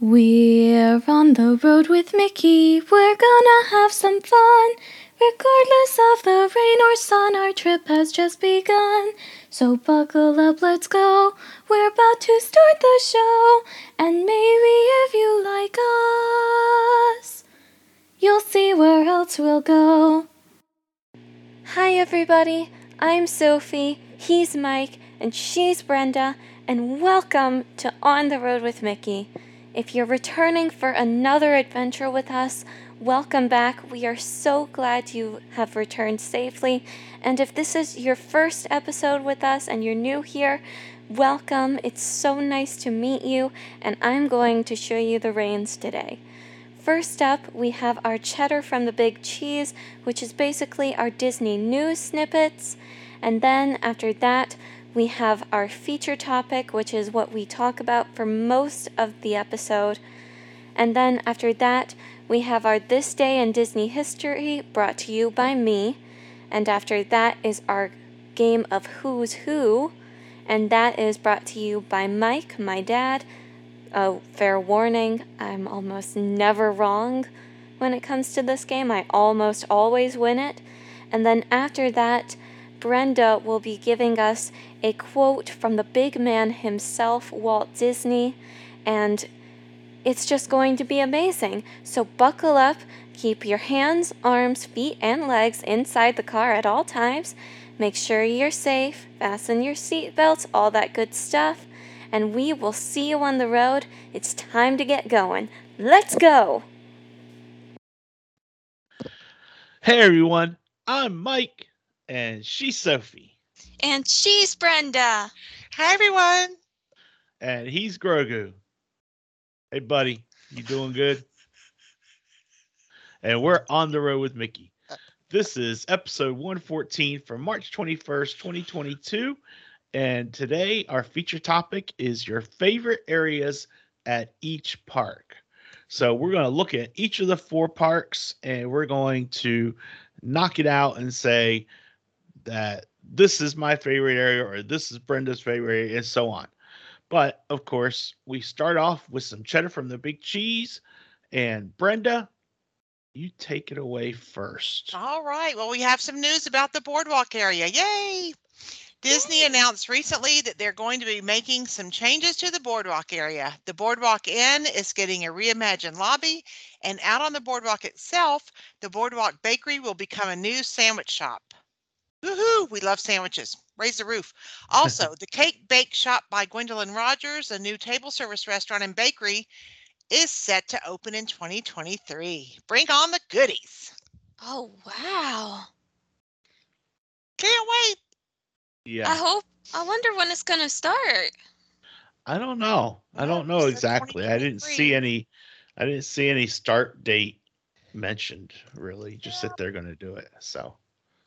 We're on the road with Mickey. We're gonna have some fun. Regardless of the rain or sun, our trip has just begun. So buckle up, let's go. We're about to start the show. And maybe if you like us, you'll see where else we'll go. Hi, everybody. I'm Sophie. He's Mike. And she's Brenda. And welcome to On the Road with Mickey. If you're returning for another adventure with us, welcome back. We are so glad you have returned safely. And if this is your first episode with us and you're new here, welcome. It's so nice to meet you, and I'm going to show you the reins today. First up, we have our cheddar from the big cheese, which is basically our Disney news snippets. And then after that, we have our feature topic, which is what we talk about for most of the episode. And then after that, we have our This Day in Disney History brought to you by me. And after that is our game of Who's Who. And that is brought to you by Mike, my dad. Oh, fair warning, I'm almost never wrong when it comes to this game. I almost always win it. And then after that, Brenda will be giving us a quote from the big man himself, Walt Disney, and it's just going to be amazing. So buckle up, keep your hands, arms, feet, and legs inside the car at all times. Make sure you're safe, fasten your seatbelts, all that good stuff, and we will see you on the road. It's time to get going. Let's go! Hey everyone, I'm Mike and she's Sophie. And she's Brenda. Hi, everyone. And he's Grogu. Hey, buddy, you doing good? and we're on the road with Mickey. This is episode 114 for March 21st, 2022. And today, our feature topic is your favorite areas at each park. So, we're going to look at each of the four parks and we're going to knock it out and say, that this is my favorite area or this is Brenda's favorite area and so on. But of course, we start off with some cheddar from the big cheese. And Brenda, you take it away first. All right. Well, we have some news about the boardwalk area. Yay! Disney announced recently that they're going to be making some changes to the boardwalk area. The Boardwalk Inn is getting a reimagined lobby, and out on the boardwalk itself, the Boardwalk Bakery will become a new sandwich shop. Woohoo! We love sandwiches. Raise the roof. Also, the Cake Bake Shop by Gwendolyn Rogers, a new table service restaurant and bakery, is set to open in 2023. Bring on the goodies. Oh, wow. Can't wait. Yeah. I hope, I wonder when it's going to start. I don't know. I don't know exactly. I didn't see any I didn't see any start date mentioned really. Just that they're going to do it. So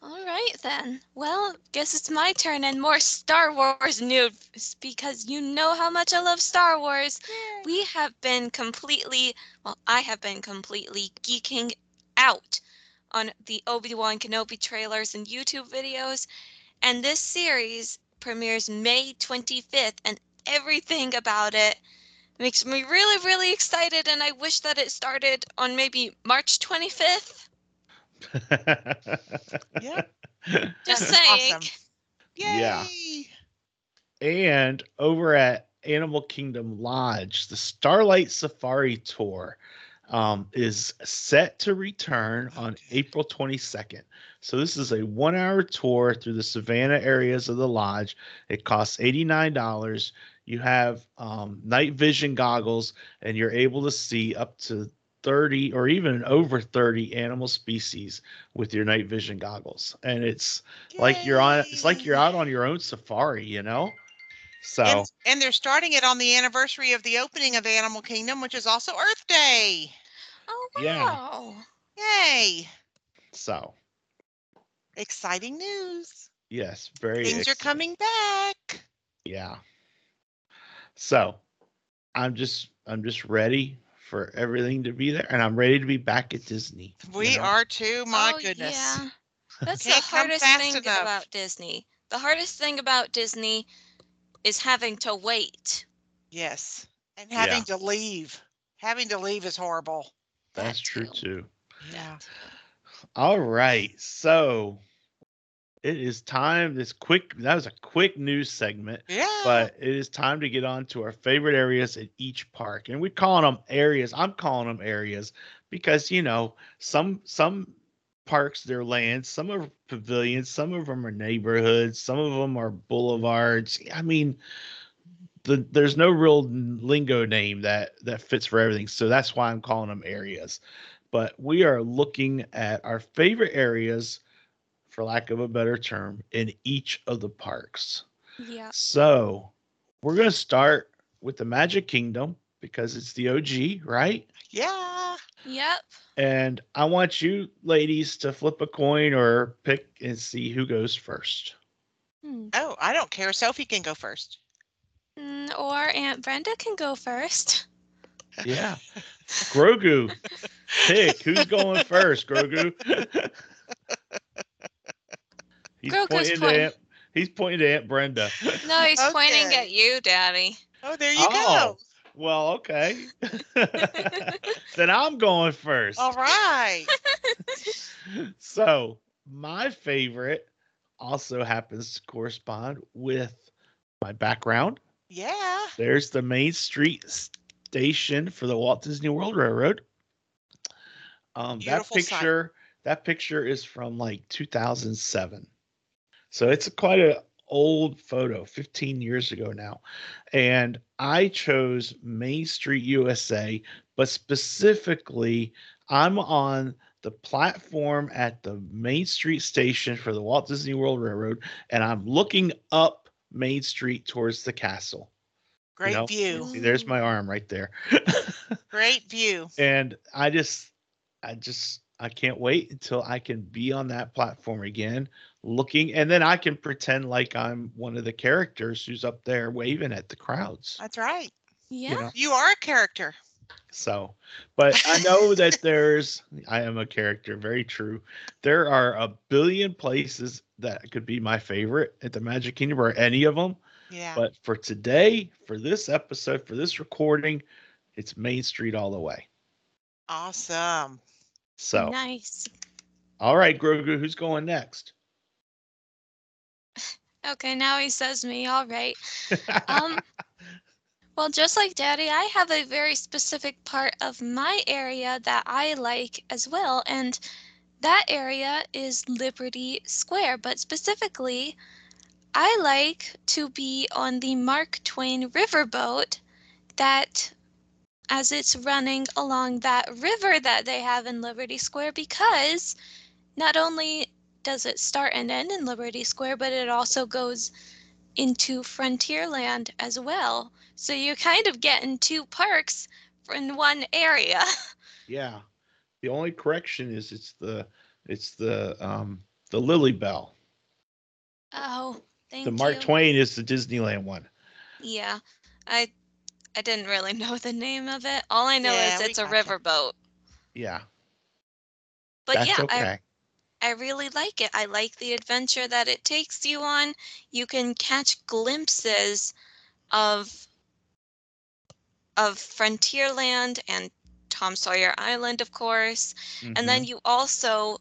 all right then. Well, guess it's my turn and more Star Wars news because you know how much I love Star Wars. Yay. We have been completely, well, I have been completely geeking out on the Obi-Wan Kenobi trailers and YouTube videos. And this series premieres May 25th and everything about it makes me really, really excited. And I wish that it started on maybe March 25th. Yeah. Just saying. Awesome. Yay. Yeah. And over at Animal Kingdom Lodge, the Starlight Safari Tour um, is set to return on April 22nd. So this is a one-hour tour through the Savannah areas of the lodge. It costs $89. You have um, night vision goggles, and you're able to see up to 30 or even over 30 animal species with your night vision goggles. And it's Yay. like you're on it's like you're out on your own safari you know? So and, and, they're starting it on the anniversary of the opening of animal kingdom which is also earth day. Oh wow. Yeah. yay! So exciting news. Yes very things exciting. are coming back. Yeah. So i'm just i'm just ready for everything to be there, and I'm ready to be back at Disney. We you know? are too. My oh, goodness. Yeah. That's the hardest thing enough. about Disney. The hardest thing about Disney is having to wait. Yes, and having yeah. to leave. Having to leave is horrible. That That's true too. too. Yeah. All right. So it is time. This quick, that was a quick news segment, Yeah. but it is time to get on to our favorite areas at each park. And we're calling them areas. I'm calling them areas because, you know, some, some, parks they're lands some are pavilions some of them are neighborhoods some of them are boulevards i mean the, there's no real lingo name that that fits for everything so that's why i'm calling them areas but we are looking at our favorite areas for lack of a better term in each of the parks Yeah. so we're going to start with the magic kingdom because it's the og right yeah. Yep. and i want you ladies to flip a coin or pick and see who goes first Hmm. Oh, I don't care. Sophie can go first. Mm, Or Aunt Brenda can go first. yeah grogu pick who's going first grogu he's Grogu's pointing to pointing. aunt, he's pointing to aunt brenda No, he's pointing at you, Daddy. Oh, there you Oh, well okay then i'm going first. All right. so my favorite also happens to correspond with my background. Yeah. There's the Main Street station for the Walt Disney World Railroad. Um, that Beautiful sight. picture, that picture is from like 2007. So it's quite an old photo, 15 years ago now. And I chose Main Street USA, but specifically, I'm on the platform at the Main Street station for the Walt Disney World Railroad, and I'm looking up Main Street towards the castle. Great know, view. See, there's my arm right there. Great view. and I just, I just, I can't wait until I can be on that platform again, looking, and then I can pretend like I'm one of the characters who's up there waving at the crowds. That's right. Yeah. You know? You are a character. So, but I know that there's, I am a character, very true. There are a billion places that could be my favorite at the Magic Kingdom or any of them. Yeah. But for today, for this episode, for this recording, it's Main Street all the way. awesome. So, Nice. all right, Grogu, who's going next? Okay, now he says me. All right. Um, well, just like Daddy, I have a very specific part of my area that I like as well, and that area is Liberty Square. But specifically, I like to be on the Mark Twain riverboat that as it's running along that river that they have in Liberty Square because not only does it start and end in Liberty Square, but it also goes into Frontierland as well. So you're kind of get in two parks in one area. yeah. The only correction is it's the it's the um the Lily Bell. Oh, thank you. the Mark you. Twain is the Disneyland one. Yeah, I I didn't really know the name of it. All I know Yeah, is it's a gotcha. riverboat. Yeah. But that's yeah, I okay. I really like it. I like the adventure that it takes you on. You can catch glimpses of of Frontierland and Tom Sawyer Island, of course. And Mhm. then you also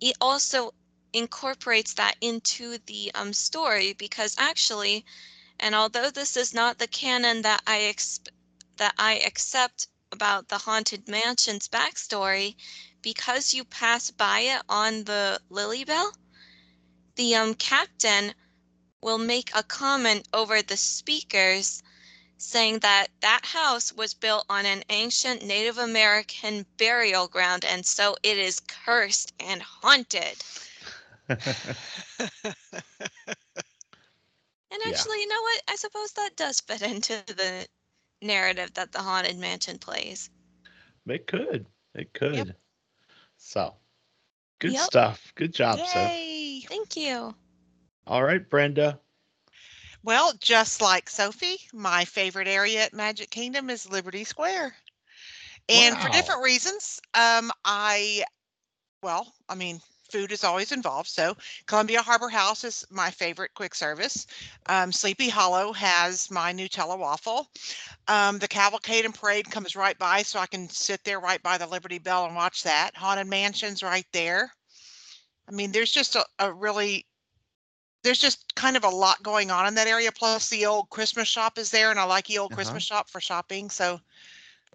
it also incorporates that into the um story because actually and although this is not the canon that I exp- that I accept about the haunted mansion's backstory because you pass by it on the Lily Bell the um captain will make a comment over the speakers saying that that house was built on an ancient Native American burial ground and so it is cursed and haunted. And Yeah. actually, you know what? I suppose that does fit into the narrative that the haunted mansion plays. it could. It could. So good Yep. stuff. Good job, Seth. Thank you. All right, Brenda. Well, just like Sophie, my favorite area at Magic Kingdom is Liberty Square. And for different reasons, um, I, well, I mean, food is always involved. So Columbia Harbor House is my favorite quick service. Um, Sleepy Hollow has my Nutella waffle. Um, the Cavalcade and Parade comes right by, so I can sit there right by the Liberty Bell and watch that. Haunted Mansion's right there. I mean, there's just a, a really there's just kind of a lot going on in that area. Plus, the old Christmas shop is there, and I like the old Uh-huh. Christmas shop for shopping. So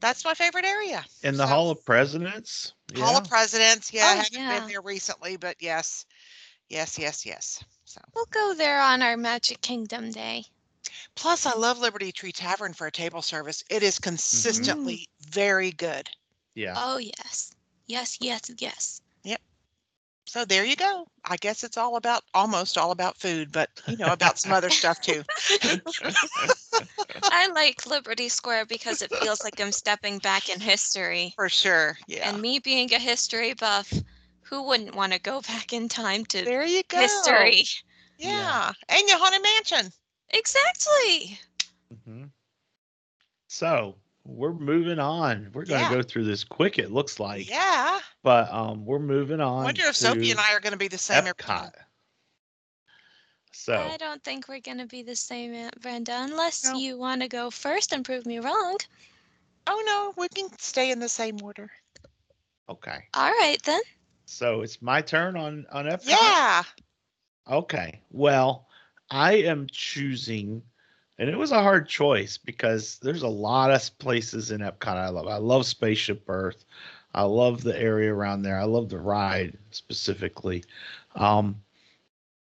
that's my favorite area. In the So- Hall of Presidents. Hall Yeah. of Presidents. Yeah, I Oh, haven't yeah. been there recently, but yes, yes, yes, yes. So We'll go there on our Magic Kingdom day. plus, I love Liberty Tree Tavern for a table service. It is mm-hmm. consistently very good. yeah. Oh, yes. Yes, yes, yes. Yep. So there you go. I guess it's all about almost all about food, but you know about some other stuff too. I like Liberty Square because it feels like I'm stepping back in history. For sure. Yeah. And me being a history buff, who wouldn't want to go back in time to there you go. history? Yeah. Yeah. And your haunted mansion. Exactly. Mhm. So we're moving on. We're going to Yeah. go through this quick. It looks like, Yeah. but um, we're moving on. I on. wonder if Sophie and I are going to be the same every time. Epcot. So I don't think we're going to be the same, Aunt Brenda, unless No. you want to go first and prove me wrong. Oh no, we can stay in the same order. okay. All right, then. So it's my turn on on Epcot. Yeah. Okay. Well, I am choosing, and it was a hard choice because there's a lot of places in Epcot I love. I love Spaceship Earth. I love the area around there. I love the ride specifically. Um,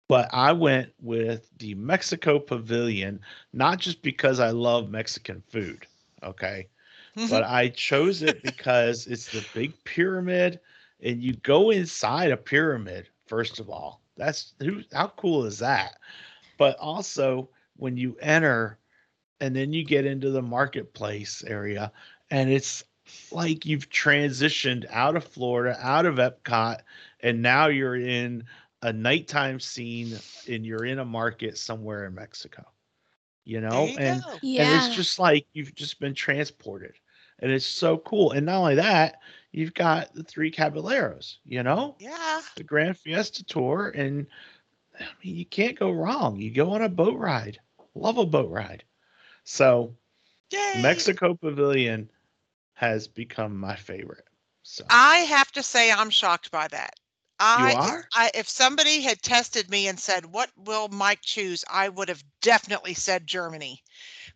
but I went with the Mexico Pavilion, not just because I love Mexican food. Okay. but I chose it because it's the big pyramid, and you go inside a pyramid. First of all, that's who. How cool is that? But also when you enter, and then you get into the marketplace area, and it's like you've transitioned out of Florida, out of Epcot, and now you're in a nighttime scene, and you're in a market somewhere in Mexico. You know, you and. Yeah. and it's just like you've just been transported and it's so cool and not only that you've got the three caballeros you know Yeah. the grand fiesta tour and i mean you can't go wrong you go on a boat ride love a boat ride so Yay. mexico pavilion has become my favorite so I have to say I'm shocked by that. I, if- are? I if somebody had tested me and said, "What will Mike choose?" I would have definitely said Germany.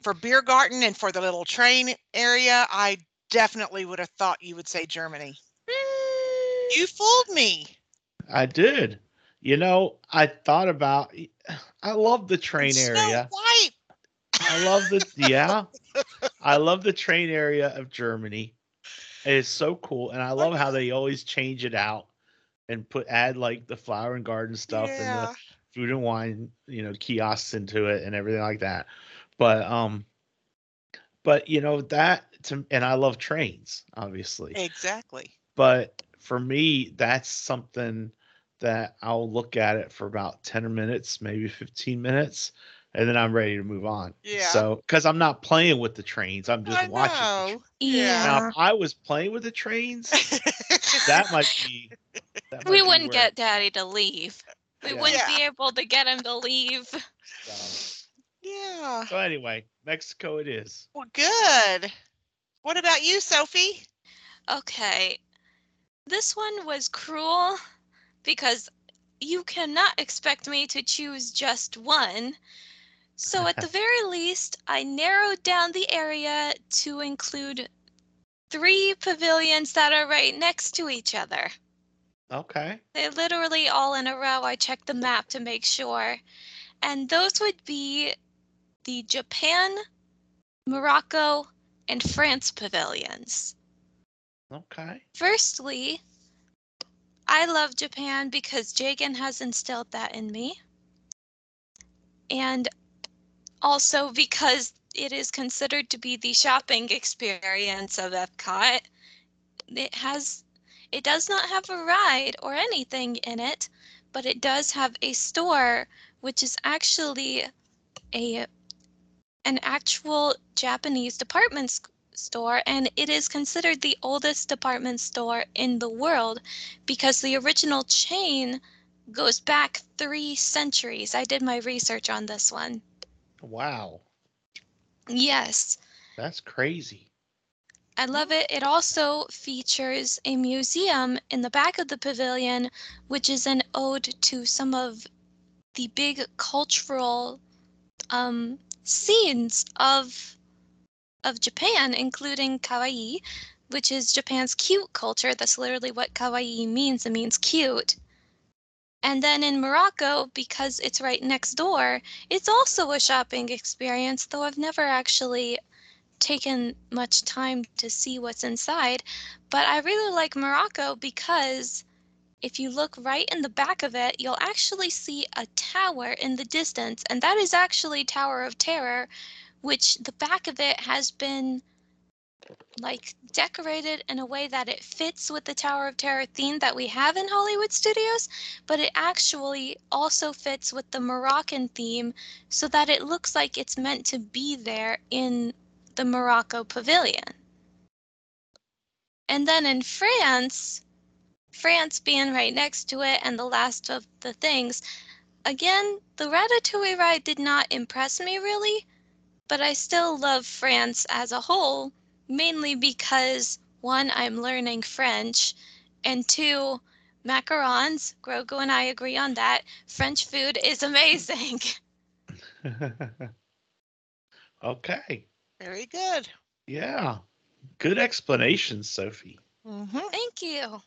For beer garden and for the little train area, I definitely would have thought you would say Germany. Mm, You fooled me. i did you know i thought about i love the train Snow area White. I love the yeah. I love the train area of Germany. It's so cool, and I love how they always change it out and put add like the flower and garden stuff and the food and wine, you know, kiosks into it and everything like that. But um, but you know that to and I love trains, obviously. Exactly. But for me, that's something that I'll look at it for about 10 minutes, maybe 15 minutes, and then I'm ready to move on. Yeah. So, because I'm not playing with the trains, I'm just I watching. yeah. Now, if I was playing with the trains, that might be. that might we be wouldn't where- get Daddy to leave. We Yeah. wouldn't Yeah. be able to get him to leave. So, yeah. so anyway, Mexico it is. Well, good. What about you, Sophie? Okay. This one was cruel because you cannot expect me to choose just one. So, at the very least, I narrowed down the area to include three pavilions that are right next to each other. Okay. They're literally all in a row. I checked the map to make sure. And those would be the Japan, Morocco, and France pavilions. Okay. Firstly, I love Japan because Jagan has instilled that in me. And also because it is considered to be the shopping experience of Epcot. It has it does not have a ride or anything in it, but it does have a store which is actually a an actual Japanese department store, and it is considered the oldest department store in the world because the original chain goes back three centuries. I did my research on this one. Wow, Yes, that's crazy. I love it. It also features a museum in the back of the pavilion, which is an ode to some of the big cultural um, scenes of of Japan, including kawaii, which is Japan's cute culture. That's literally what kawaii means. It means cute. And then in Morocco, because it's right next door, it's also a shopping experience, though I've never actually taken much time to see what's inside. But I really like Morocco because if you look right in the back of it, you'll actually see a tower in the distance, and that is actually Tower of Terror, which the back of it has been like decorated in a way that it fits with the Tower of Terror theme that we have in Hollywood studios, but it actually also fits with the Moroccan theme so that it looks like it's meant to be there in the Morocco pavilion. And then in France, France being right next to it and the last of the things, again, the Ratatouille ride did not impress me really, but I still love France as a whole, mainly because one, I'm learning French, and two, macarons, Grogu and I agree on that. French food is amazing. okay, Very good. yeah, good explanation, Sophie. hmm Thank you.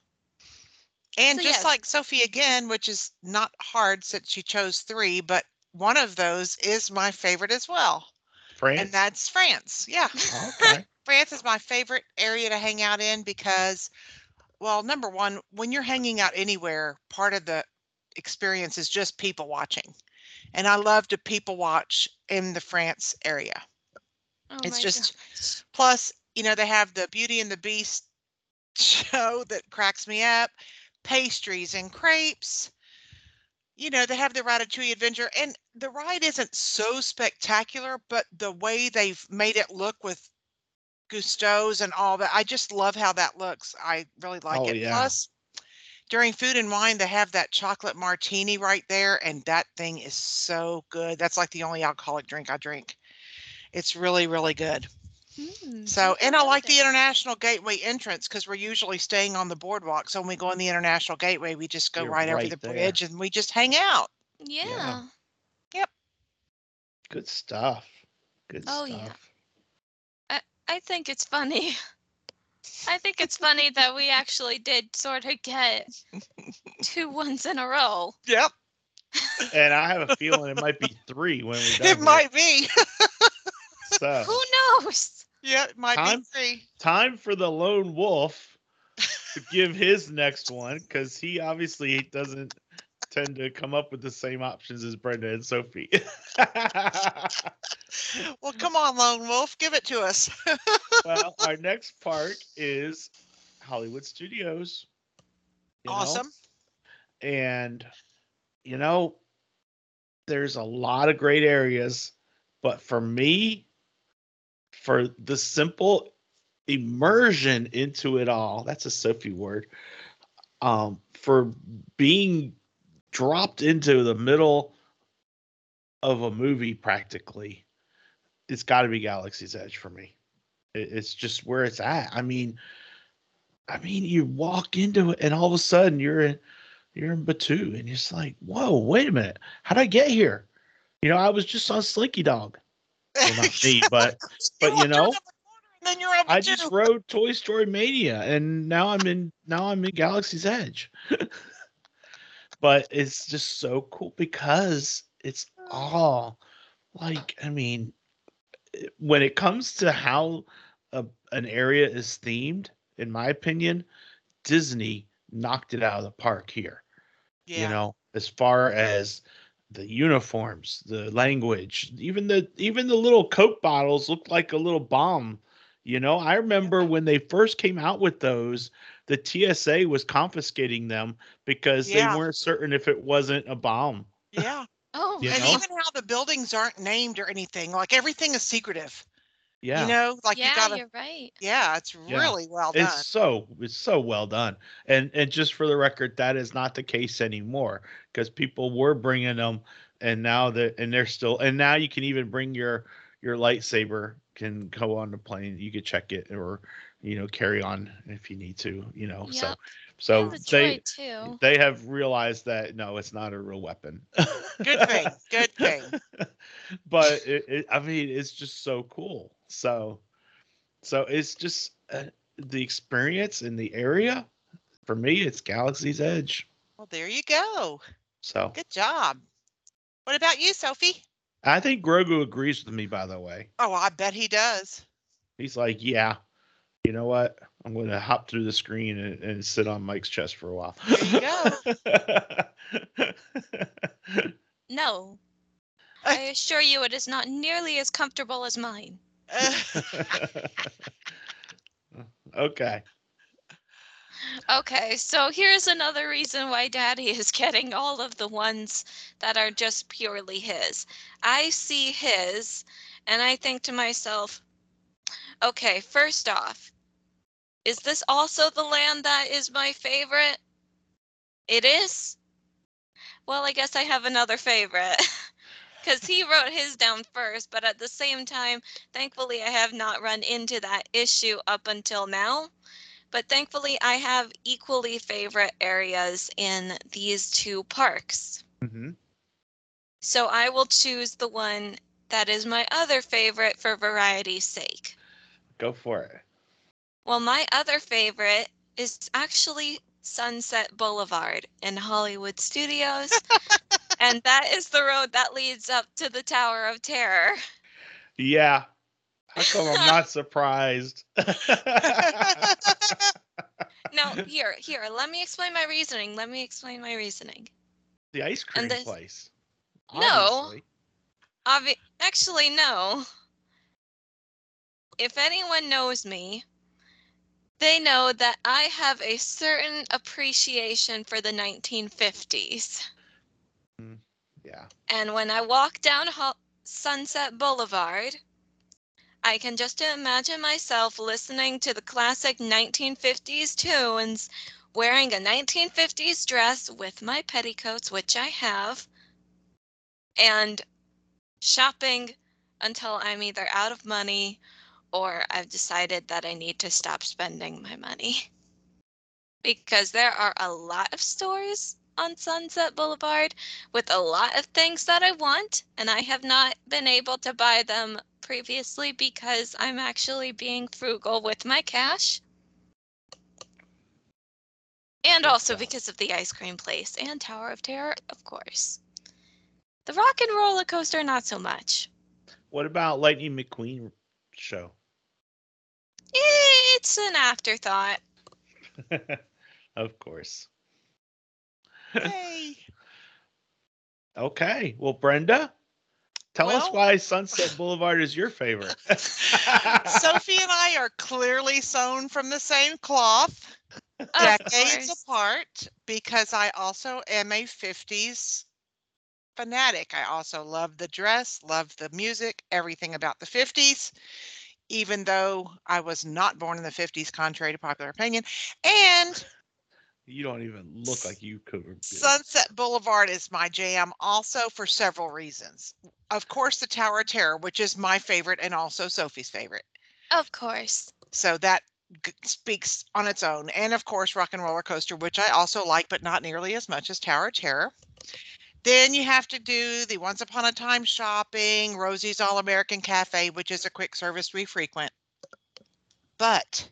And So, just yes. like Sophie again, which is not hard since she chose three, but one of those is my favorite as well. France. And that's France. Yeah. okay. France is my favorite area to hang out in because, well, number one, when you're hanging out anywhere, part of the experience is just people watching. And I love to people watch in the France area. Oh It's just- gosh. Plus, you know, they have the Beauty and the Beast show that cracks me up, pastries and crepes. You know, they have the Ratatouille adventure, and the ride isn't so spectacular, but the way they've made it look with Gusteau's and all that, I just love how that looks. I really like Oh, it. yeah. Plus, during food and wine, they have that chocolate martini right there, and that thing is so good. That's like the only alcoholic drink I drink. It's really, really good. Mm, So, and I like the. International Gateway entrance because we're usually staying on the boardwalk. So when we go on the International Gateway, we just go You're right, over the there. bridge and we just hang out. Yeah. Yep. Good stuff. Good Oh, stuff. yeah. I think it's funny. I think it's funny that we actually did sort of get two ones in a row. Yep, And I have a feeling it might be three when we done it with might be. So Who knows? yeah, it might Time? be three. time for the lone wolf to give his next one because he obviously doesn't tend to come up with the same options as Brenda and Sophie. Well, come on, Lone Wolf, give it to us. well, our next park is Hollywood Studios. you know? awesome. And, you know, there's a lot of great areas, but for me, for the simple immersion into it all, that's a Sophie word, um, for being dropped into the middle of a movie practically, it's got to be Galaxy's Edge for me. It's just where it's at. I mean, I mean, you walk into it and all of a sudden you're in you're in Batuu and you're just like, whoa, wait a minute. How'd I get here? You know, I was just on Slinky Dog. Well, not me, but but you know, the corner and then you're I just rode Toy Story Mania and now I'm in now I'm in Galaxy's Edge. but it's just so cool because it's oh. all like I mean eh, when it comes to how a, an area is themed, in my opinion, Disney knocked it out of the park here yeah. you know as far as the uniforms the language even the even the little coke bottles looked like a little bomb you know i remember when they first came out with those the tsa was confiscating them because Yeah. they weren't certain if it wasn't a bomb yeah. Oh, You and know? even how the buildings aren't named or anything, like everything is secretive. Yeah. You know, like yeah, you gotta you're right. yeah, it's Yeah. really well done. it's so it's so well done and and just for the record that is not the case anymore because people were bringing them and now that and they're still and now you can even bring your your lightsaber can go on the plane you could check it or you know carry on if you need to you know so Yep. so and they too. they have realized that no it's not a real weapon Good thing. Good thing. but it, it, I mean, it's just so cool. So, so it's just uh, the experience in the area. For me, it's Galaxy's Edge. Well, there you go. So Good job. What about you, Sophie? I think Grogu agrees with me. By the way, Oh, I bet he does. he's like, "Yeah, you know what? I'm going to hop through the screen and, and sit on Mike's chest for a while." There you go. No. I assure you it is not nearly as comfortable as mine. okay. Okay, so here's another reason why Daddy is getting all of the ones that are just purely his. I see his and I think to myself, okay, first off, is this also the land that is my favorite? It is? Well, I guess I have another favorite. Because he wrote his down first, but at the same time, thankfully, I have not run into that issue up until now. But thankfully, I have equally favorite areas in these two parks. hmm So I will choose the one that is my other favorite for variety's sake. Go for it. Well, my other favorite is actually Sunset Boulevard in Hollywood Studios. and that is the road that leads up to the Tower of Terror. Yeah. How come I'm not surprised? Now, here, here, let me explain my reasoning. Let me explain my reasoning. the ice cream this- place. No. Obvi- actually, no. If anyone knows me, they know that I have a certain appreciation for the 1950s. Hmm, yeah. And when I walk down Ho- Sunset Boulevard, I can just imagine myself listening to the classic 1950s tunes, wearing a 1950s dress with my petticoats, which I have, and shopping until I'm either out of money or I've decided that I need to stop spending my money. Because there are a lot of stores on Sunset Boulevard with a lot of things that I want, and I have not been able to buy them previously because I'm actually being frugal with my cash. And also because of the ice cream place and Tower of Terror, of course. The rock and roller coaster, not so much. What about Lightning McQueen show? Eh, it's an afterthought. of course. Yay. Okay. Well, Brenda, tell us why Sunset Boulevard is your favorite. Sophie and I are clearly sewn from the same cloth, decades apart, because I also am a 50s fanatic. I also love the dress, love the music, everything about the 50s, even though I was not born in the 50s, contrary to popular opinion. And you don't even look like you could. be. Sunset Boulevard is my jam also for several reasons. Of course, the Tower of Terror, which is my favorite and also Sophie's favorite. Of course. So that g- speaks on its own. And of course, Rock and Roller Coaster, which I also like, but not nearly as much as Tower of Terror. Then you have to do the Once Upon a Time shopping, Rosie's All American Cafe, which is a quick service we frequent. But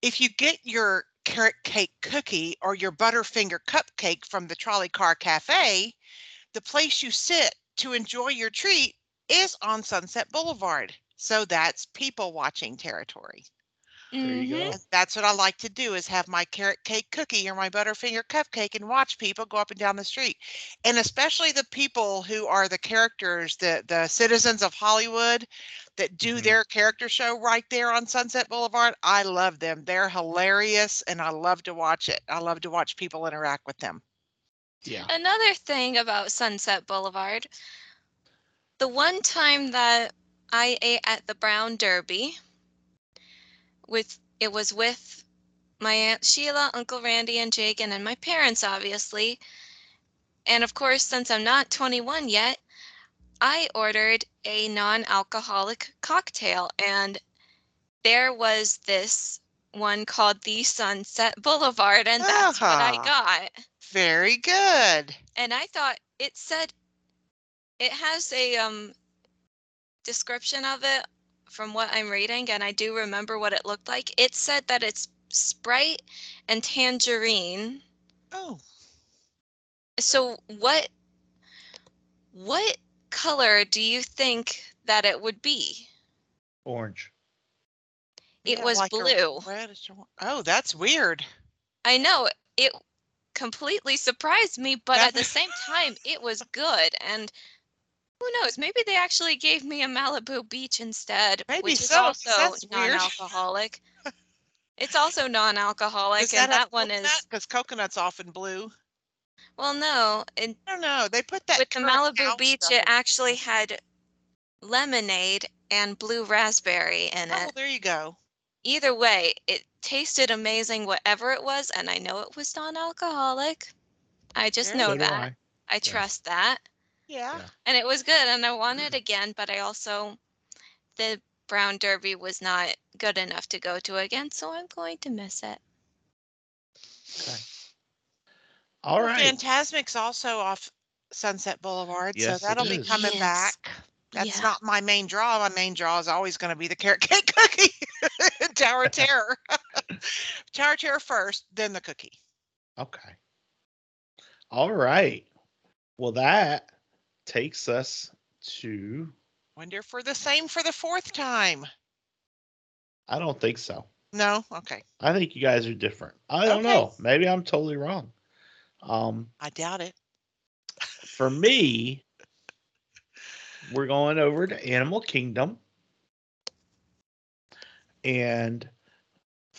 if you get your carrot cake cookie or your Butterfinger cupcake from the Trolley Car Cafe, the place you sit to enjoy your treat is on Sunset Boulevard. So that's people watching territory. There you Mhm. go. That's what I like to do is have my carrot cake cookie or my Butterfinger cupcake and watch people go up and down the street. And especially the people who are the characters, the the citizens of Hollywood that do Mhm. their character show right there on Sunset Boulevard. I love them. They're hilarious and I love to watch it. I love to watch people interact with them. Yeah. Another thing about Sunset Boulevard, the one time that I ate at the Brown Derby. With it was with my aunt Sheila, Uncle Randy, and Jagan, and my parents, obviously. And of course, since I'm not 21 yet, I ordered a non-alcoholic cocktail, and there was this one called the Sunset Boulevard, and that's what I Ah. got. Very good. And I thought it said it has a um description of it from what I'm reading, and I do remember what it looked like. It said that it's Sprite and tangerine. Oh, So what what color do you think that it would be? Orange. It yeah, was like blue. reddish Oh, that's weird. I know it completely surprised me, but at the same time, it was good. And who knows? Maybe they actually gave me a Malibu Beach instead, Maybe which is so, 'cause also that's weird. non-alcoholic. it's also non-alcoholic, Is and that, that one is because coconut's often blue. well, no. And I don't know. They put that with the current Malibu out Beach, stuff it in- actually had lemonade and blue raspberry in it. Oh, it. there you go. Either way, it tasted amazing, whatever it was, and I know it was non-alcoholic. I just Very know So do that. I. I trust that. Yeah. Yeah. and it was good and i want it again but i also the brown derby was not good enough to go to again so i'm going to miss it Okay. All Well, right. Fantasmic's also off Sunset Boulevard, Yes, so that'll be is. coming Yes. back. That's Yeah. not my main draw. My main draw is always going to be the carrot cake cookie, Tower of Terror. Tower of Terror first, then the cookie. Okay. All right. Well, that takes us to. Wonder for the same for the fourth time. I don't think so. No, okay, I think you guys are different. I don't Okay. know. Maybe I'm totally wrong. Um, I doubt it. for me, we're going over to Animal Kingdom. And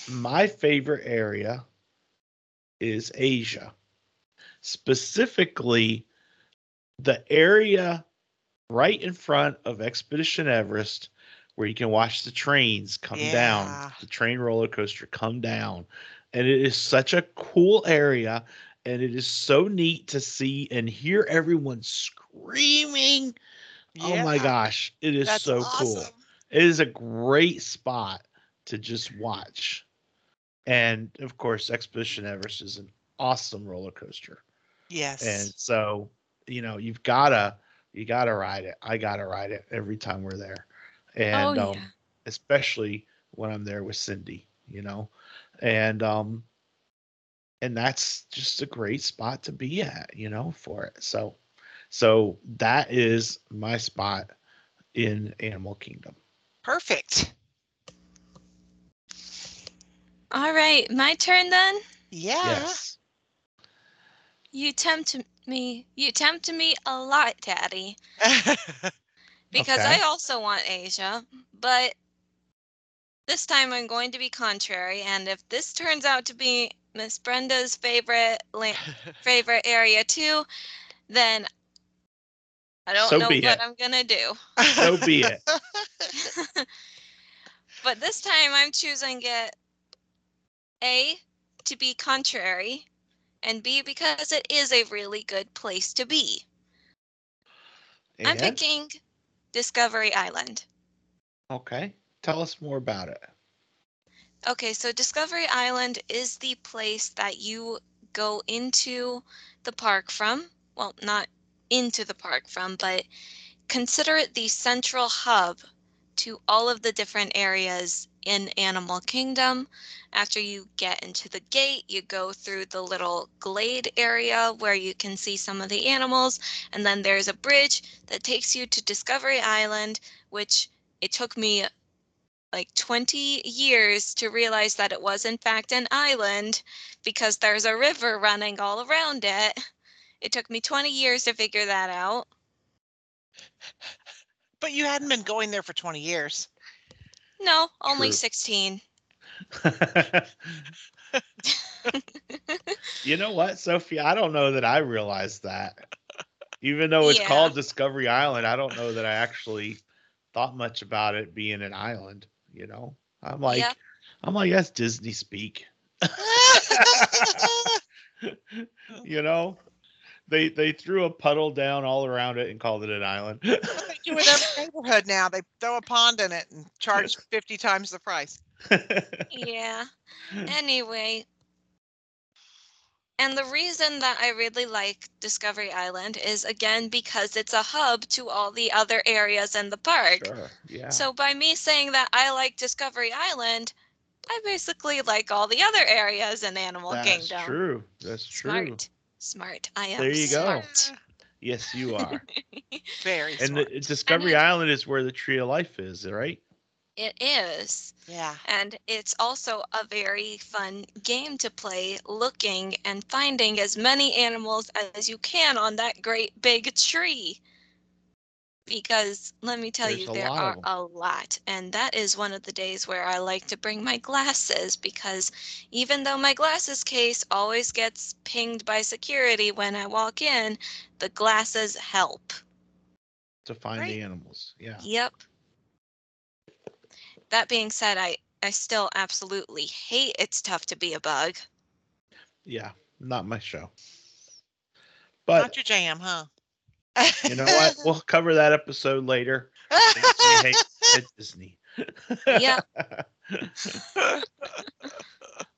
my favorite area is Asia. Specifically, the area right in front of Expedition Everest where you can watch the trains come Yeah. down, the train roller coaster come down. And it is such a cool area and it is so neat to see and hear everyone screaming. Oh my gosh, it is that's so cool. It is a great spot to just watch. And of course, Expedition Everest is an awesome roller coaster. Yes. And so, you know, you've gotta you gotta ride it. I gotta ride it every time we're there. And oh um especially when I'm there with Cindy, you know. And um and that's just a great spot to be at, you know, for it. So so that is my spot in Animal Kingdom. Perfect. all right my turn then Yeah. Yes. you tempt me you tempt me a lot daddy because Okay. I also want Asia, but this time I'm going to be contrary. And if this turns out to be Miss Brenda's favorite la- favorite area too, then I don't So know what it. I'm gonna do. So be it. but this time I'm choosing it A to be contrary, and B because it is a really good place to be. I'm picking Discovery Island. Okay. Tell us more about it. Okay, so Discovery Island is the place that you go into the park from. Well, not into the park from, but consider it the central hub to all of the different areas in Animal Kingdom. After you get into the gate, you go through the little glade area where you can see some of the animals, and then there's a bridge that takes you to Discovery Island, which it took me like 20 years to realize that it was in fact an island because there's a river running all around it. It took me 20 years to figure that out. but you hadn't been going there for 20 years. No, only True. 16. you know what, Sophie? I don't know that I realized that. Even though it's Yeah. called Discovery Island, I don't know that I actually thought much about it being an island. You know, I'm like, Yep. I'm like, that's Disney speak. you know, they they threw a puddle down all around it and called it an island. They do in every neighborhood now. They throw a pond in it and charge 50 times the price. Yeah. Anyway. And the reason that I really like Discovery Island is again because it's a hub to all the other areas in the park. sure. Yeah. So by me saying that I like Discovery Island, I basically like all the other areas in Animal that's Kingdom. That's true. That's true. Smart. Smart. I am There you go. Yes, you are. Very and smart. the, Discovery it- Island is where the Tree of Life is, right? It is. yeah. And it's also a very fun game to play, looking and finding as many animals as you can on that great big tree. Because let me tell There's you, there lot of a lot. And that is one of the days where I like to bring my glasses because even though my glasses case always gets pinged by security when I walk in, the glasses help. To find Great. the animals. Yeah. Yep. That being said, I I still absolutely hate it's tough to be a bug. Yeah. Not my show. But not your jam, huh? You know what? We'll cover that episode later. We Disney. Yep.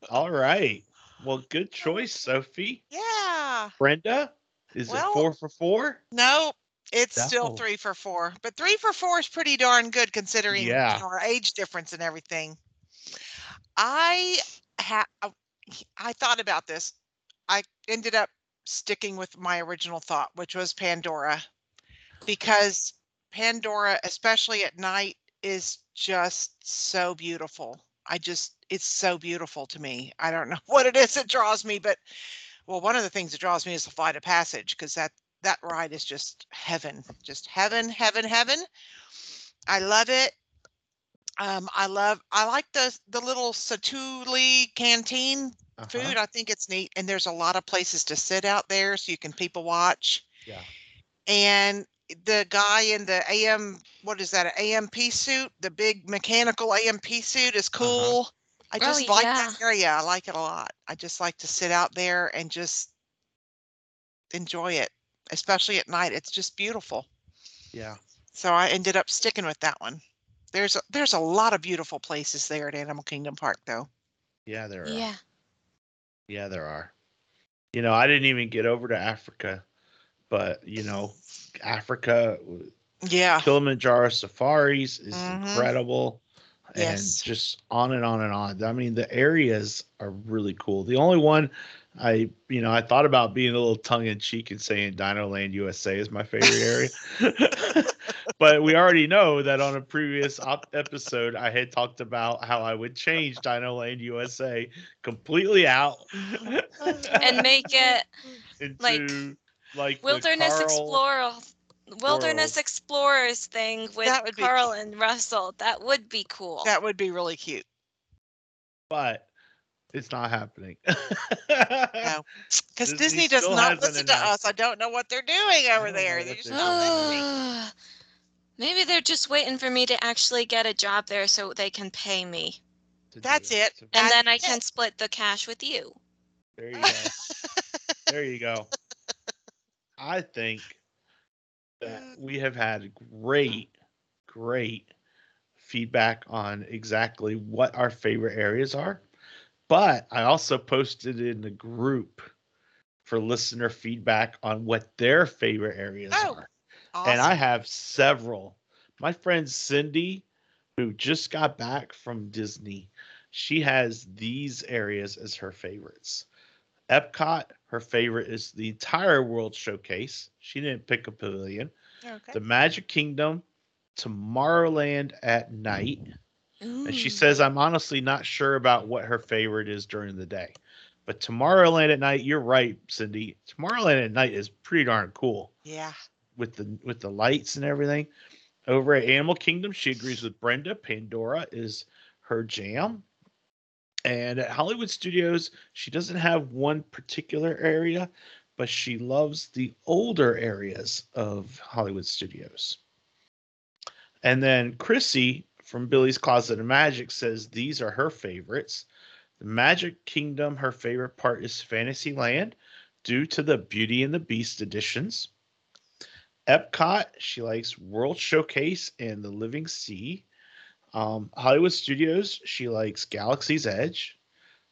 All right. Well, good choice, Sophie. yeah. Brenda, is Well- it four for four? No, it's still three for four, but three for four is pretty darn good considering Yeah. our age difference and everything. I ha- I- I thought about this. I ended up sticking with my original thought, which was Pandora, because Pandora, especially at night, is just so beautiful. I just, it's so beautiful to me. I don't know what it is that draws me, but well, one of the things that draws me is the Flight of Passage because that that ride is just heaven, just heaven, heaven, heaven. I love it. Um, I love, I like the the little Satu'li canteen Uh-huh. food. I think it's neat, and there's a lot of places to sit out there so you can people watch. Yeah. And the guy in the AM, what is that, an AMP suit? The big mechanical AMP suit is cool. I Oh, just like yeah. that area. I like it a lot. I just like to sit out there and just enjoy it, especially at night. It's just beautiful. Yeah. So I ended up sticking with that one. There's a, there's a lot of beautiful places there at Animal Kingdom Park, though. Yeah, there are. Yeah. Yeah, there are. You know, I didn't even get over to Africa, but you know, Africa, Yeah. Kilimanjaro safaris is Mhm. incredible. And Yes. just on and on and on. I mean, the areas are really cool. The only one I, you know, I thought about being a little tongue in cheek and saying Dino Land USA is my favorite area. but we already know that on a previous op- episode, I had talked about how I would change Dino Land USA completely out And make it into like the Wilderness Explorer Wilderness World. Explorers thing with That would be Carl and Russell. That would be cool. That would be really cute. but it's not happening. No. Because Disney Disney, does not listen to us. I don't know what they're doing over there. know They're what just they're not. Ah. Maybe they're just waiting for me to actually get a job there so they can pay me. That's it. And That's then I it. can split the cash with you. There you go. there you go. I think that uh. we have had great, great feedback on exactly what our favorite areas are. But I also posted in the group for listener feedback on what their favorite areas Oh, are. Awesome. And I have several. My friend Cindy, who just got back from Disney, she has these areas as her favorites. Epcot, her favorite is the entire World Showcase. She didn't pick a pavilion. okay. The Magic Kingdom, Tomorrowland at night. And she says, I'm honestly not sure about what her favorite is during the day. But Tomorrowland at night, you're right, Cindy. Tomorrowland at night is pretty darn cool yeah. with the with the lights and everything. Over at Animal Kingdom, she agrees with Brenda. Pandora is her jam. And at Hollywood Studios, she doesn't have one particular area, but she loves the older areas of Hollywood Studios. And then Chrissy from Billy's Closet of Magic says these are her favorites. The Magic Kingdom, her favorite part is Fantasyland due to the Beauty and the Beast editions. Epcot, she likes World Showcase and the Living Sea. Um, Hollywood Studios, she likes Galaxy's Edge.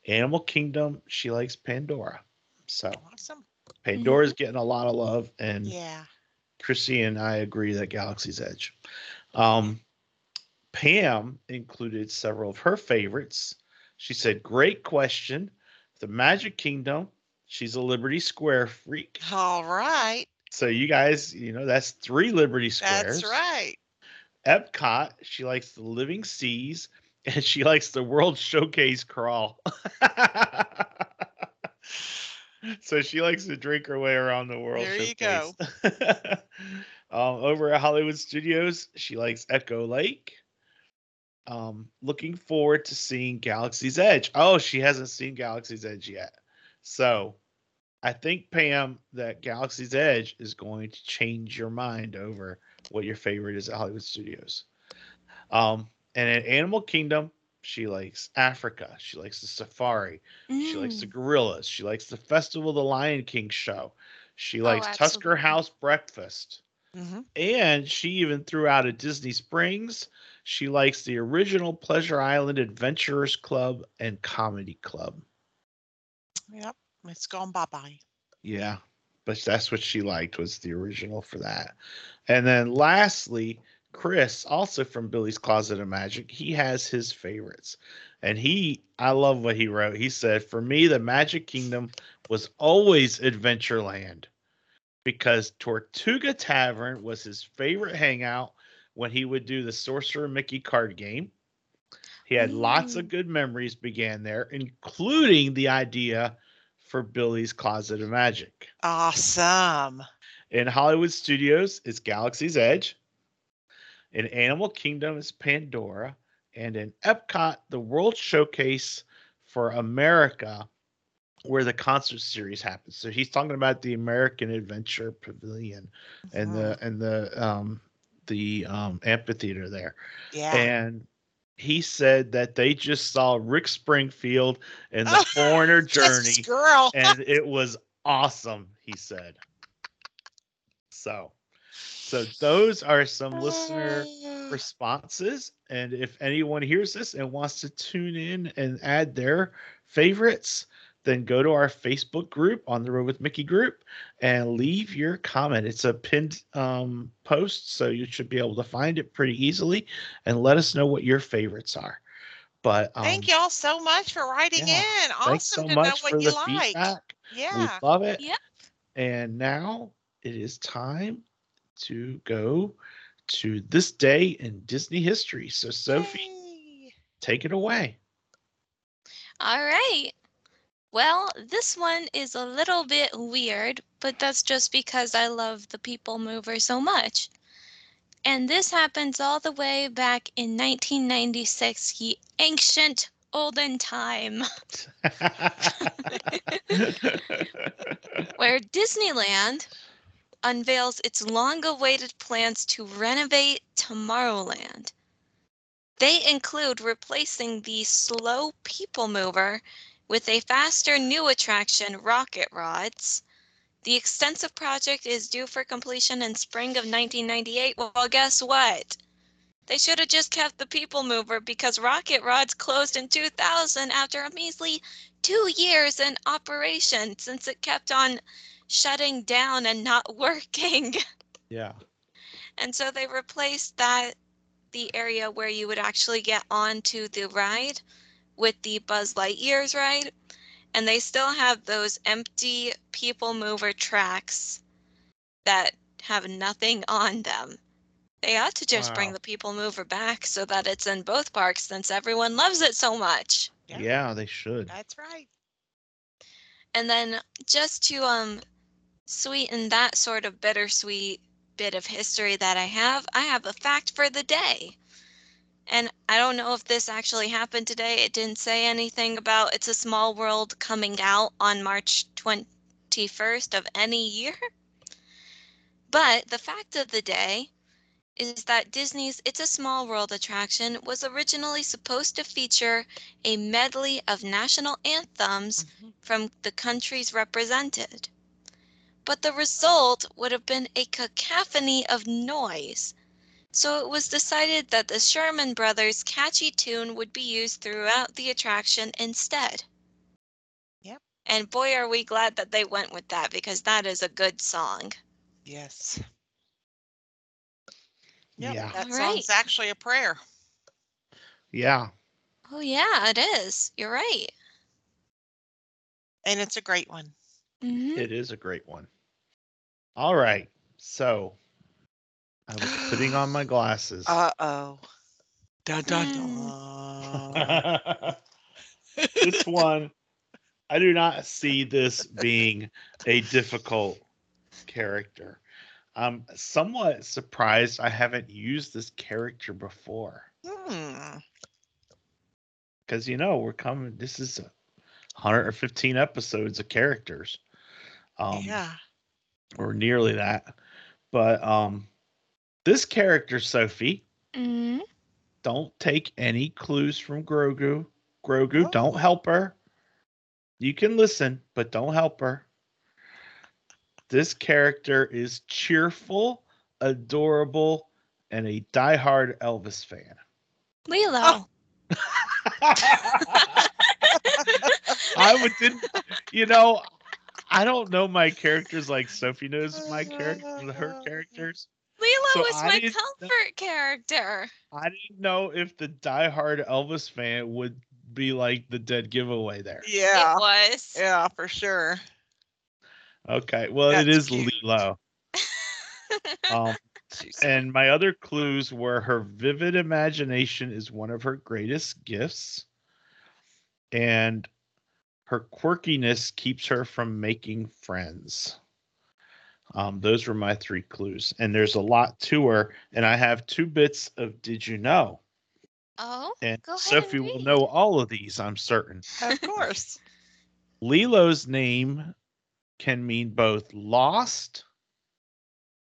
Animal Kingdom, she likes Pandora. So Awesome. Pandora's getting a lot of love, and Yeah. Chrissy and I agree that Galaxy's Edge. Um, Pam included several of her favorites. She said, Great question. The Magic Kingdom. She's a Liberty Square freak. All right. So, you guys, you know, that's three Liberty Squares. That's right. Epcot, she likes the Living Seas and she likes the World Showcase crawl. so she likes to drink her way around the world. There you go. Um, over at Hollywood Studios, she likes Echo Lake. Um, looking forward to seeing Galaxy's Edge. Oh, she hasn't seen Galaxy's Edge yet. So I think, Pam, that Galaxy's Edge is going to change your mind over what your favorite is at Hollywood Studios. Um, and at Animal Kingdom, she likes Africa. She likes the safari. She likes the Mm. gorillas. She likes the Festival of the Lion King show. She likes Tusker. House breakfast. hmm And she even threw out a Disney Springs. She likes the original Pleasure Island Adventurers Club and Comedy Club. Yep. It's gone bye bye. Yeah, but that's what she liked was the original for that. And then lastly, Chris, also from Billy's Closet of Magic, he has his favorites. And he, I love what he wrote. He said, For me, the Magic Kingdom was always Adventureland because Tortuga Tavern was his favorite hangout when he would do the Sorcerer Mickey card game. He had lots of good memories began there, including the idea for Billy's Closet of Magic. Awesome. In Hollywood Studios, it's Galaxy's Edge. In Animal Kingdom, it's Pandora. And in Epcot, the World Showcase for America, where the concert series happens. So he's talking about the American Adventure Pavilion and the and the um the um amphitheater there. Yeah. And he said that they just saw Rick Springfield and the Foreigner Journey girl. and it was awesome he said so so those are some listener responses and if anyone hears this and wants to tune in and add their favorites then go to our facebook group on the road with mickey group and leave your comment it's a pinned um, post so you should be able to find it pretty easily and let us know what your favorites are but um, Thank y'all so much for writing yeah, in. Awesome so to much know for what you the like. feedback Yeah. we love it. Yep. And now it is time to go to this day in Disney history. So, Sophie, Yay. take it away. All right. Well, this one is a little bit weird, but that's just because I love the People Mover so much. And this happens all the way back in 1996, ye ancient olden time, where Disneyland unveils its long awaited plans to renovate Tomorrowland. They include replacing the slow People Mover with a faster new attraction, Rocket Rods. The extensive project is due for completion in spring of 1998. Well, guess what? They should have just kept the People Mover because Rocket Rods closed in 2000 after a measly two years in operation since it kept on shutting down and not working. yeah. And so they replaced that the area where you would actually get onto the ride with the Buzz Lightyear's ride. And they still have those empty people mover tracks that have nothing on them. They ought to just bring the people mover back so that it's in both parks since everyone loves it so much. Yeah. Yeah, they should. That's right. And then just to um sweeten that sort of bittersweet bit of history that I have, I have a fact for the day. And I don't know if this actually happened today. It didn't say anything about It's a Small World coming out on March 21st of any year. But the fact of the day is that Disney's It's a Small World attraction was originally supposed to feature a medley of national anthems Mhm. from the countries represented. But the result would have been a cacophony of noise. So it was decided that the Sherman Brothers' catchy tune would be used throughout the attraction instead. Yep. And boy, are we glad that they went with that because that is a good song. Yes. Yep, Yeah. That All song's right. actually a prayer. Yeah. Oh, yeah, it is. You're right. And it's a great one. hmm It is a great one. All right. So I was putting on my glasses. Uh oh. Dun dun Hmm. dun. this one, I do not see this being a difficult character. I'm somewhat surprised I haven't used this character before. Hmm. Because, you know, we're coming, this is 115 episodes of characters. Um, yeah. Or nearly that. But um, this character, Sophie, hmm don't take any clues from Grogu. Grogu, Oh. don't help her. You can listen, but don't help her. This character is cheerful, adorable, and a diehard Elvis fan. Lilo. I would didn't, you know, I don't know my characters like Sophie knows my character, her characters. Lilo So is I my didn't know- comfort character. I didn't know if the diehard Elvis fan would be like the dead giveaway there. Yeah. It was. Yeah, for sure. Okay, well, it That's is cute. Lilo. Um, and my other clues were her vivid imagination is one of her greatest gifts, and her quirkiness keeps her from making friends. Um, those were my three clues, and there's a lot to her. And I have two bits of Did You Know? oh, And Go ahead Sophie and will know all of these, I'm certain. of course. Lilo's name can mean both lost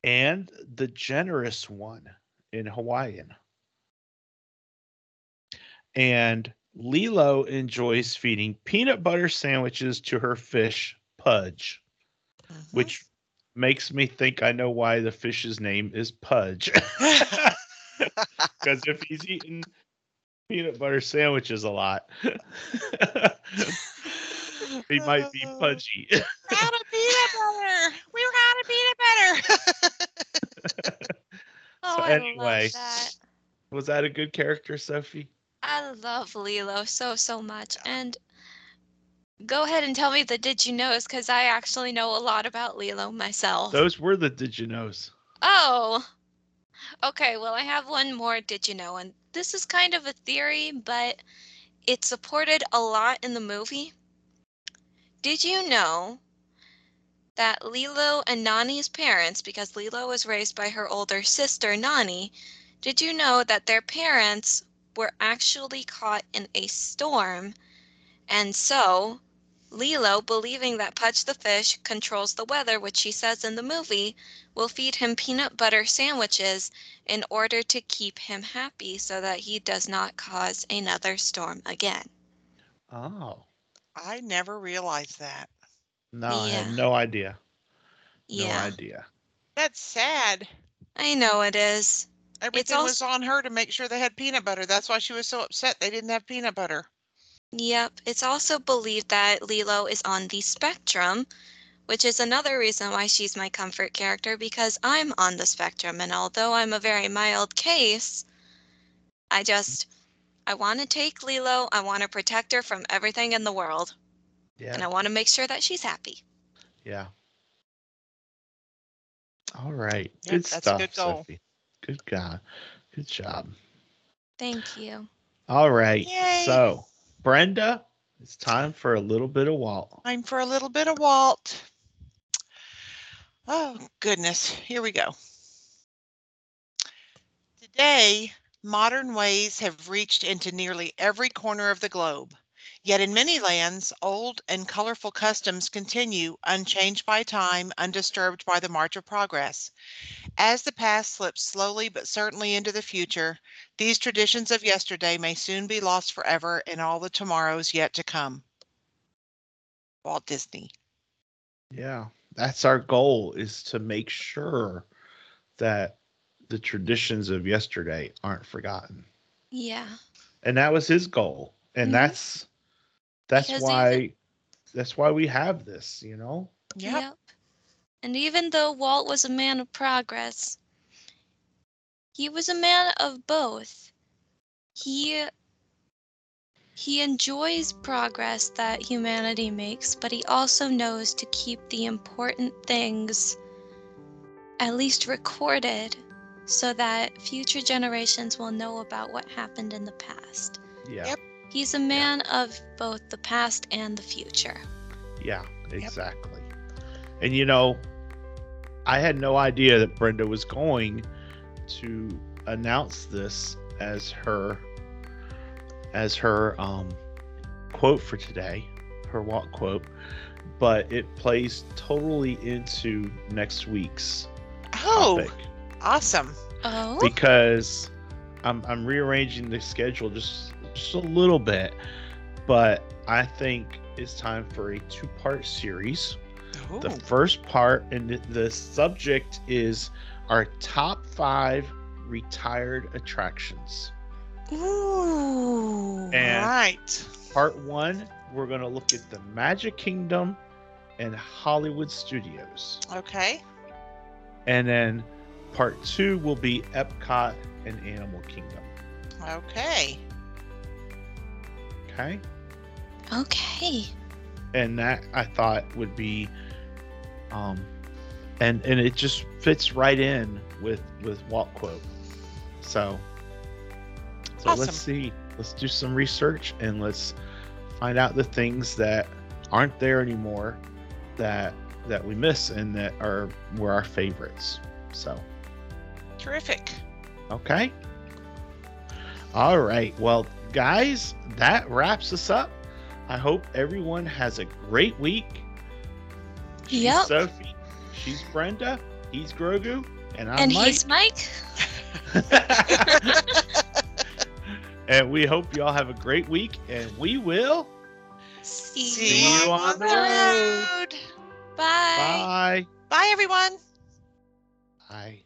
and the generous one in Hawaiian. And Lilo enjoys feeding peanut butter sandwiches to her fish, Pudge, which makes me think I know why the fish's name is Pudge. Because if he's eating peanut butter sandwiches a lot, he might be pudgy. We're out of peanut butter. We were out of peanut butter. oh, So I anyway. love that. Was that a good character, Sophie? I love Lilo so so much. And go ahead and tell me the did you knows because I actually know a lot about Lilo myself. Those were the did you knows. Oh. Okay, well, I have one more did you know, and this is kind of a theory, but it's supported a lot in the movie. Did you know that Lilo and Nani's parents, because Lilo was raised by her older sister, Nani, did you know that their parents were actually caught in a storm? And so, Lilo, believing that Pudge the fish controls the weather, which she says in the movie, will feed him peanut butter sandwiches in order to keep him happy so that he does not cause another storm again. Oh. I never realized that. No, I Yeah. had no idea. No Yeah, idea. That's sad. I know it is. Everything was on her to make sure they had peanut butter. That's why she was so upset they didn't have peanut butter. Yep, it's also believed that Lilo is on the spectrum, which is another reason why she's my comfort character because I'm on the spectrum. And although I'm a very mild case, I just, I want to take Lilo. I want to protect her from everything in the world. Yeah. And I want to make sure that she's happy. Yeah. All right. Yep, good that's a stuff, good goal. Sophie. Good job. Good job. Thank you. All right. Yay. So, Brenda, it's time for a little bit of Walt. Time for a little bit of Walt. Oh, goodness. Here we go. Today, modern ways have reached into nearly every corner of the globe. Yet in many lands, old and colorful customs continue unchanged by time, undisturbed by the march of progress. As the past slips slowly but certainly into the future, these traditions of yesterday may soon be lost forever in all the tomorrows yet to come. Walt Disney. Yeah, that's our goal is to make sure that the traditions of yesterday aren't forgotten. Yeah. And that was his goal. And Mhm. that's that's Because why even- that's why we have this, you know? Yep. And even though Walt was a man of progress, he was a man of both. He he enjoys progress that humanity makes, but he also knows to keep the important things at least recorded so that future generations will know about what happened in the past. Yeah. Yep. He's a man of both the past and the future. Yeah, exactly. And you know, I had no idea that Brenda was going to announce this as her as her um quote for today, her Walt quote, but it plays totally into next week's Oh, topic awesome. Oh, because I'm I'm rearranging the schedule just just a little bit, but I think it's time for a two-part series. The first part, and the, the subject is our top five retired attractions. Ooh, And- right. Part one, we're going to look at the Magic Kingdom and Hollywood Studios. Okay. And then part two will be Epcot and Animal Kingdom. Okay. Okay. okay. and that I thought would be um and and it just fits right in with with Walt quote. So so Awesome. let's see. Let's do some research and let's find out the things that aren't there anymore that that we miss and that are were our favorites. So Terrific. Okay. All right. Well, guys, that wraps us up. I hope everyone has a great week. She's Yep. Sophie. She's Brenda. He's Grogu. And I'm and Mike. he's Mike. and we hope you all have a great week. And we will. See, See you on the road. Bye. Bye. Bye, everyone. Bye.